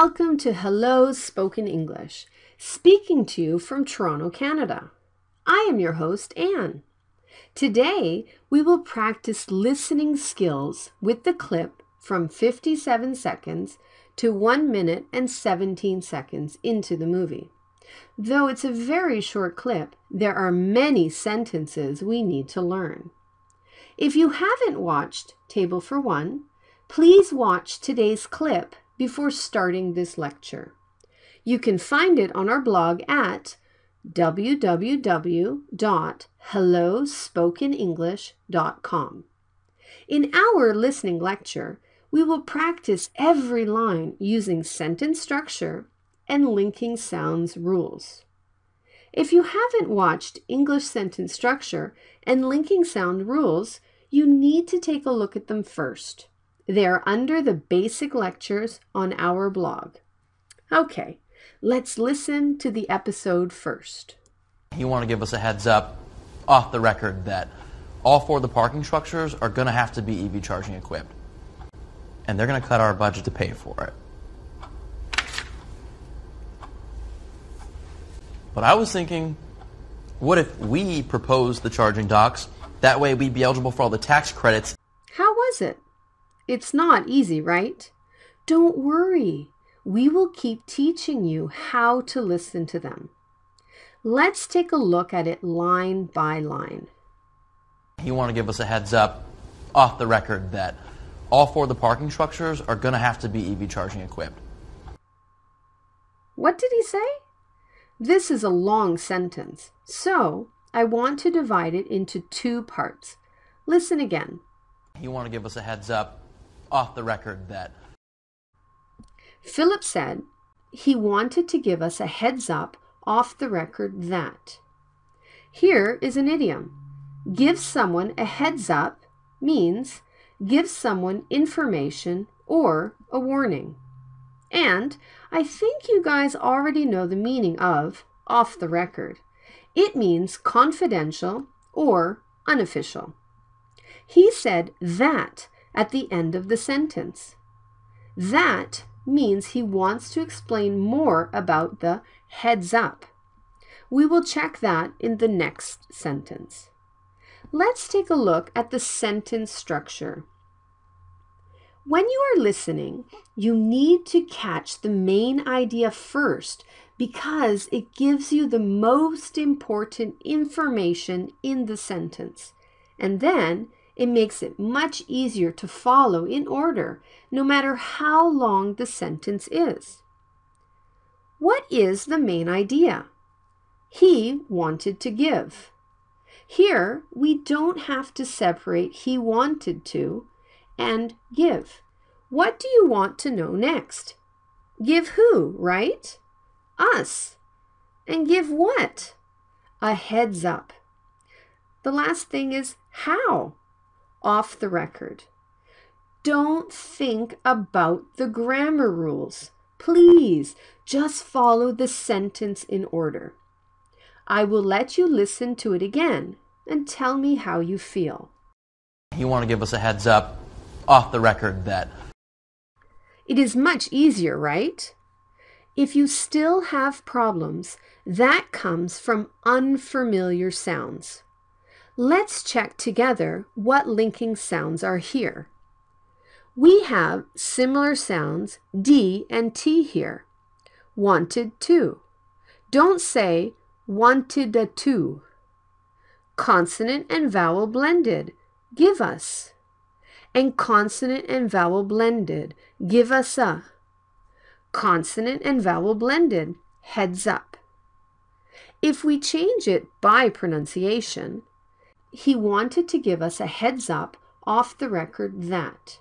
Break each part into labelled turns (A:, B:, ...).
A: Welcome to Hello Spoken English, speaking to you from Toronto, Canada. I am your host, Anne. Today, we will practice listening skills with the clip from 57 seconds to 1 minute and 17 seconds into the movie. Though it's a very short clip, there are many sentences we need to learn. If you haven't watched Table for One, please watch today's clip before starting this lecture. You can find it on our blog at www.hellospokenenglish.com. In our listening lecture, we will practice every line using sentence structure and linking sounds rules. If you haven't watched English sentence structure and linking sound rules, you need to take a look at them first. They are under the basic lectures on our blog. Okay, let's listen to the episode first.
B: You want to give us a heads up off the record that all four of the parking structures are going to have to be EV charging equipped. And they're going to cut our budget to pay for it. But I was thinking, what if we proposed the charging docks? That way we'd be eligible for all the tax credits.
A: How was it? It's not easy, right? Don't worry. We will keep teaching you how to listen to them. Let's take a look at it line by line.
B: You want to give us a heads up off the record that all four of the parking structures are going to have to be EV charging equipped.
A: What did he say? This is a long sentence, so I want to divide it into two parts. Listen again.
B: You want to give us a heads up off the record that
A: Philip said he wanted to give us a heads up off the record that. Here is an idiom. Give someone a heads up means give someone information or a warning. And I think you guys already know the meaning of off the record. It means confidential or unofficial. He said that at the end of the sentence. That means he wants to explain more about the heads up. We will check that in the next sentence. Let's take a look at the sentence structure. When you are listening, you need to catch the main idea first because it gives you the most important information in the sentence. And then it makes it much easier to follow in order, no matter how long the sentence is. What is the main idea? He wanted to give. Here, we don't have to separate he wanted to and give. What do you want to know next? Give who, right? Us. And give what? A heads up. The last thing is how off the record. Don't think about the grammar rules. Please just follow the sentence in order. I will let you listen to it again and tell me how you feel.
B: You want to give us a heads up off the record that.
A: It is much easier, right? If you still have problems, that comes from unfamiliar sounds. Let's check together what linking sounds are here. We have similar sounds D and T here. Wanted to. Don't say wanted a to. Consonant and vowel blended. Give us. And consonant and vowel blended. Give us a. Consonant and vowel blended. Heads up. If we change it by pronunciation, he wanted to give us a heads up off the record that.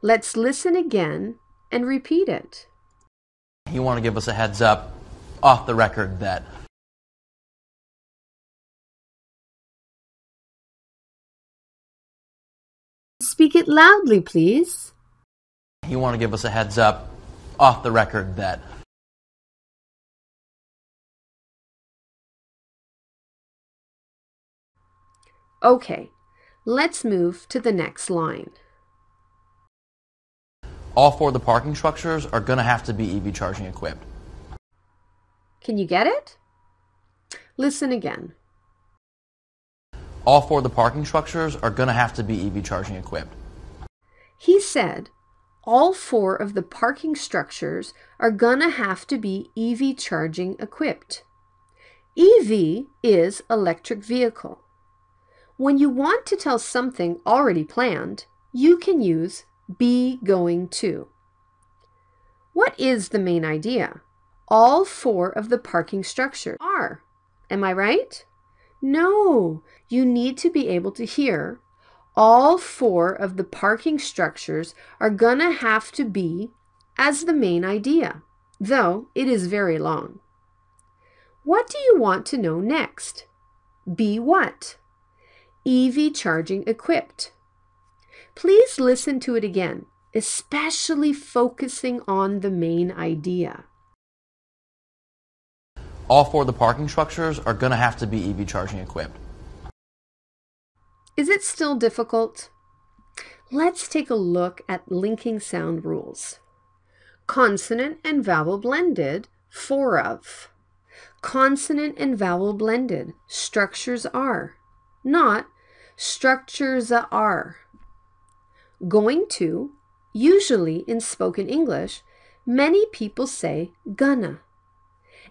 A: Let's listen again and repeat it.
B: You want to give us a heads up off the record that.
A: Speak it loudly, please.
B: You want to give us a heads up off the record that.
A: Okay, let's move to the next line.
B: all four of the parking structures are going to have to be EV charging equipped.
A: Can you get it? Listen again.
B: All four of the parking structures are going to have to be EV charging equipped.
A: He said all four of the parking structures are going to have to be EV charging equipped. EV is electric vehicle. When you want to tell something already planned, you can use be going to. What is the main idea? All four of the parking structures are. Am I right? No, you need to be able to hear all four of the parking structures are gonna have to be as the main idea, though it is very long. What do you want to know next? Be what? EV charging equipped. Please listen to it again, especially focusing on the main idea.
B: All four of the parking structures are going to have to be EV charging equipped.
A: Is it still difficult? Let's take a look at linking sound rules. Consonant and vowel blended, four of. Consonant and vowel blended, structures are, not structures are. Going to, usually in spoken English, many people say gonna.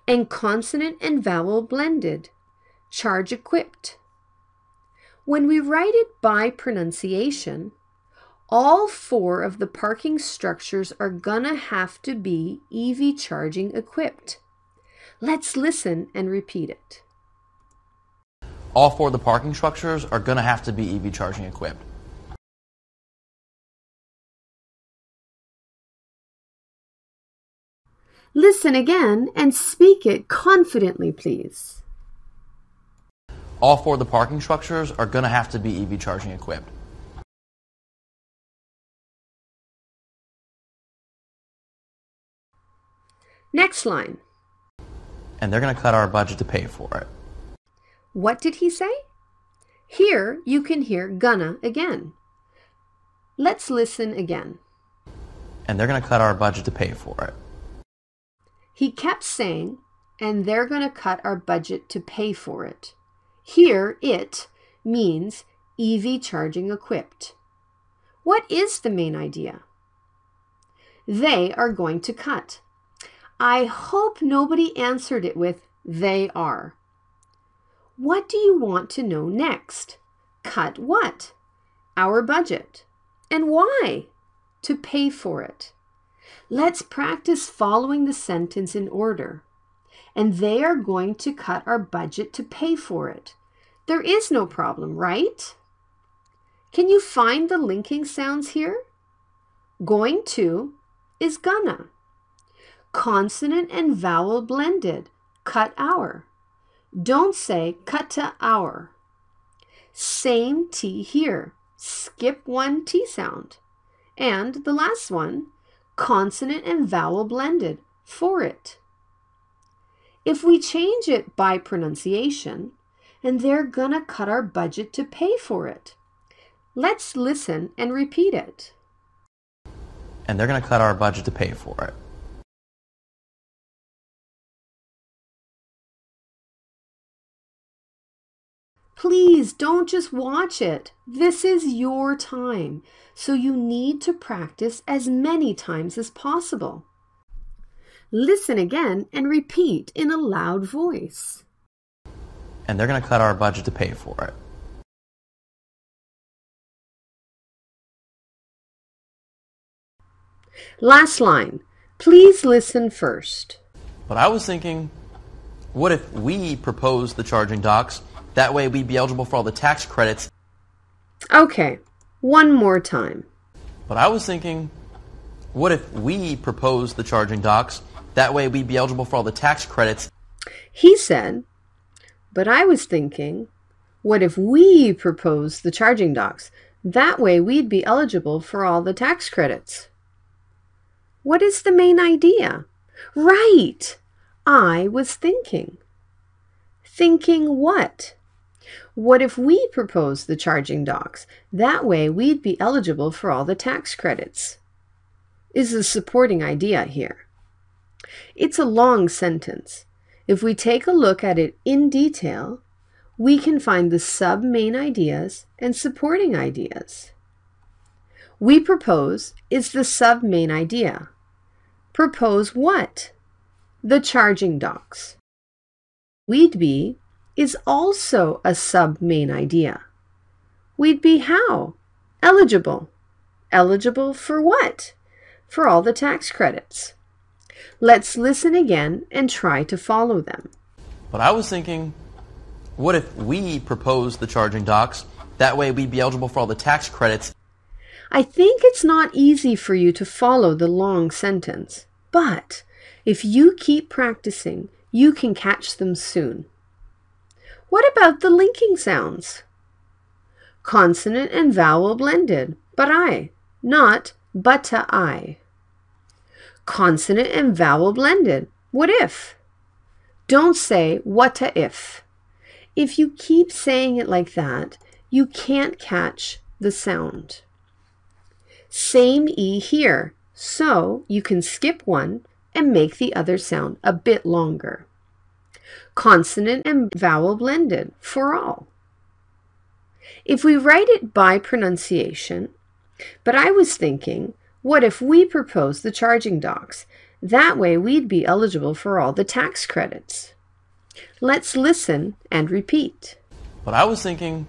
A: And consonant and vowel blended, charge equipped. When we write it by pronunciation, all four of the parking structures are gonna have to be EV charging equipped. Let's listen and repeat it.
B: All four of the parking structures are going to have to be EV charging equipped.
A: Listen again and speak it confidently, please.
B: All four of the parking structures are going to have to be EV charging equipped.
A: Next line.
B: And they're going to cut our budget to pay for it.
A: What did he say? Here you can hear gonna again. Let's listen again.
B: And they're going to cut our budget to pay for it.
A: He kept saying, and they're going to cut our budget to pay for it. Here, it means EV charging equipped. What is the main idea? They are going to cut. I hope nobody answered it with they are. What do you want to know next? Cut what? Our budget. And why? To pay for it. Let's practice following the sentence in order. And they are going to cut our budget to pay for it. There is no problem, right? Can you find the linking sounds here? Going to is gonna. Consonant and vowel blended, cut our. Don't say cut to our. Same T here. Skip one T sound. And the last one, consonant and vowel blended, for it. If we change it by pronunciation, and they're gonna cut our budget to pay for it. Let's listen and repeat it.
B: And they're to cut our budget to pay for it.
A: Please don't just watch it. This is your time, so you need to practice as many times as possible. Listen again and repeat in a loud voice.
B: And they're going to cut our budget to pay for it.
A: Last line. Please listen first.
B: But I was thinking, what if we proposed the charging docks? That way we'd be eligible for all the tax credits.
A: Okay, one more time.
B: But I was thinking, what if we proposed the charging docks? That way we'd be eligible for all the tax credits.
A: He said, but I was thinking, what if we proposed the charging docks? That way we'd be eligible for all the tax credits. What is the main idea? Right! I was thinking. Thinking what? What if we proposed the charging docks? That way we'd be eligible for all the tax credits. is the supporting idea here. It's a long sentence. If we take a look at it in detail, we can find the sub main ideas and supporting ideas. We propose is the sub main idea. Propose what? The charging docks. We'd be is also a sub main idea. We'd be how? Eligible. Eligible for what? For all the tax credits. Let's listen again and try to follow them.
B: But I was thinking, what if we propose the charging docks? That way we'd be eligible for all the tax credits.
A: I think it's not easy for you to follow the long sentence, but if you keep practicing, you can catch them soon. What about the linking sounds? Consonant and vowel blended, but I, not but I. Consonant and vowel blended. What if? Don't say what if. If you keep saying it like that, you can't catch the sound. Same E here, so you can skip one and make the other sound a bit longer. Consonant and vowel blended for all. If we write it by pronunciation, but I was thinking, what if we propose the charging docks? That way we'd be eligible for all the tax credits. Let's listen and repeat.
B: But I was thinking,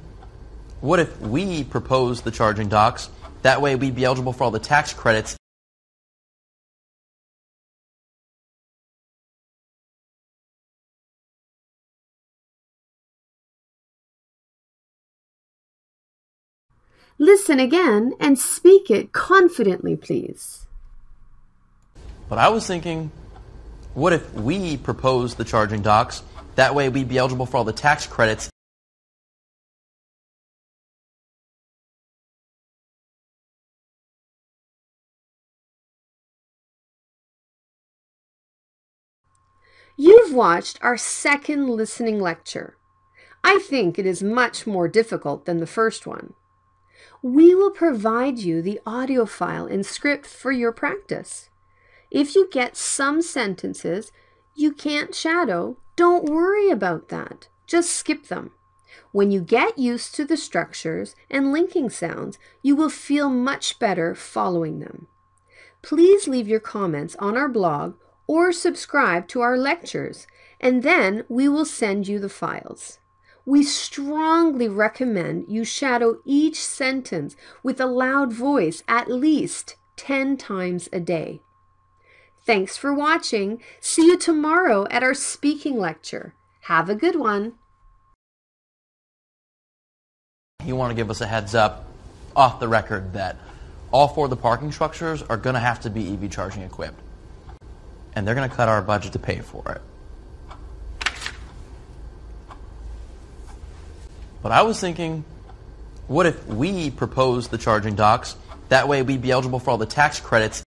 B: what if we propose the charging docks? That way we'd be eligible for all the tax credits.
A: Listen again and speak it confidently, please.
B: But I was thinking, what if we propose the charging docks? That way we'd be eligible for all the tax credits.
A: You've watched our second listening lecture. I think it is much more difficult than the first one. We will provide you the audio file and script for your practice. If you get some sentences you can't shadow, don't worry about that. Just skip them. When you get used to the structures and linking sounds, you will feel much better following them. Please leave your comments on our blog or subscribe to our lectures, and then we will send you the files. We strongly recommend you shadow each sentence with a loud voice at least 10 times a day. Thanks for watching. See you tomorrow at our speaking lecture. Have a good one.
B: You want to give us a heads up off the record that all four of the parking structures are going to have to be EV charging equipped. And they're going to cut our budget to pay for it. But I was thinking, what if we propose the charging docks? That way we'd be eligible for all the tax credits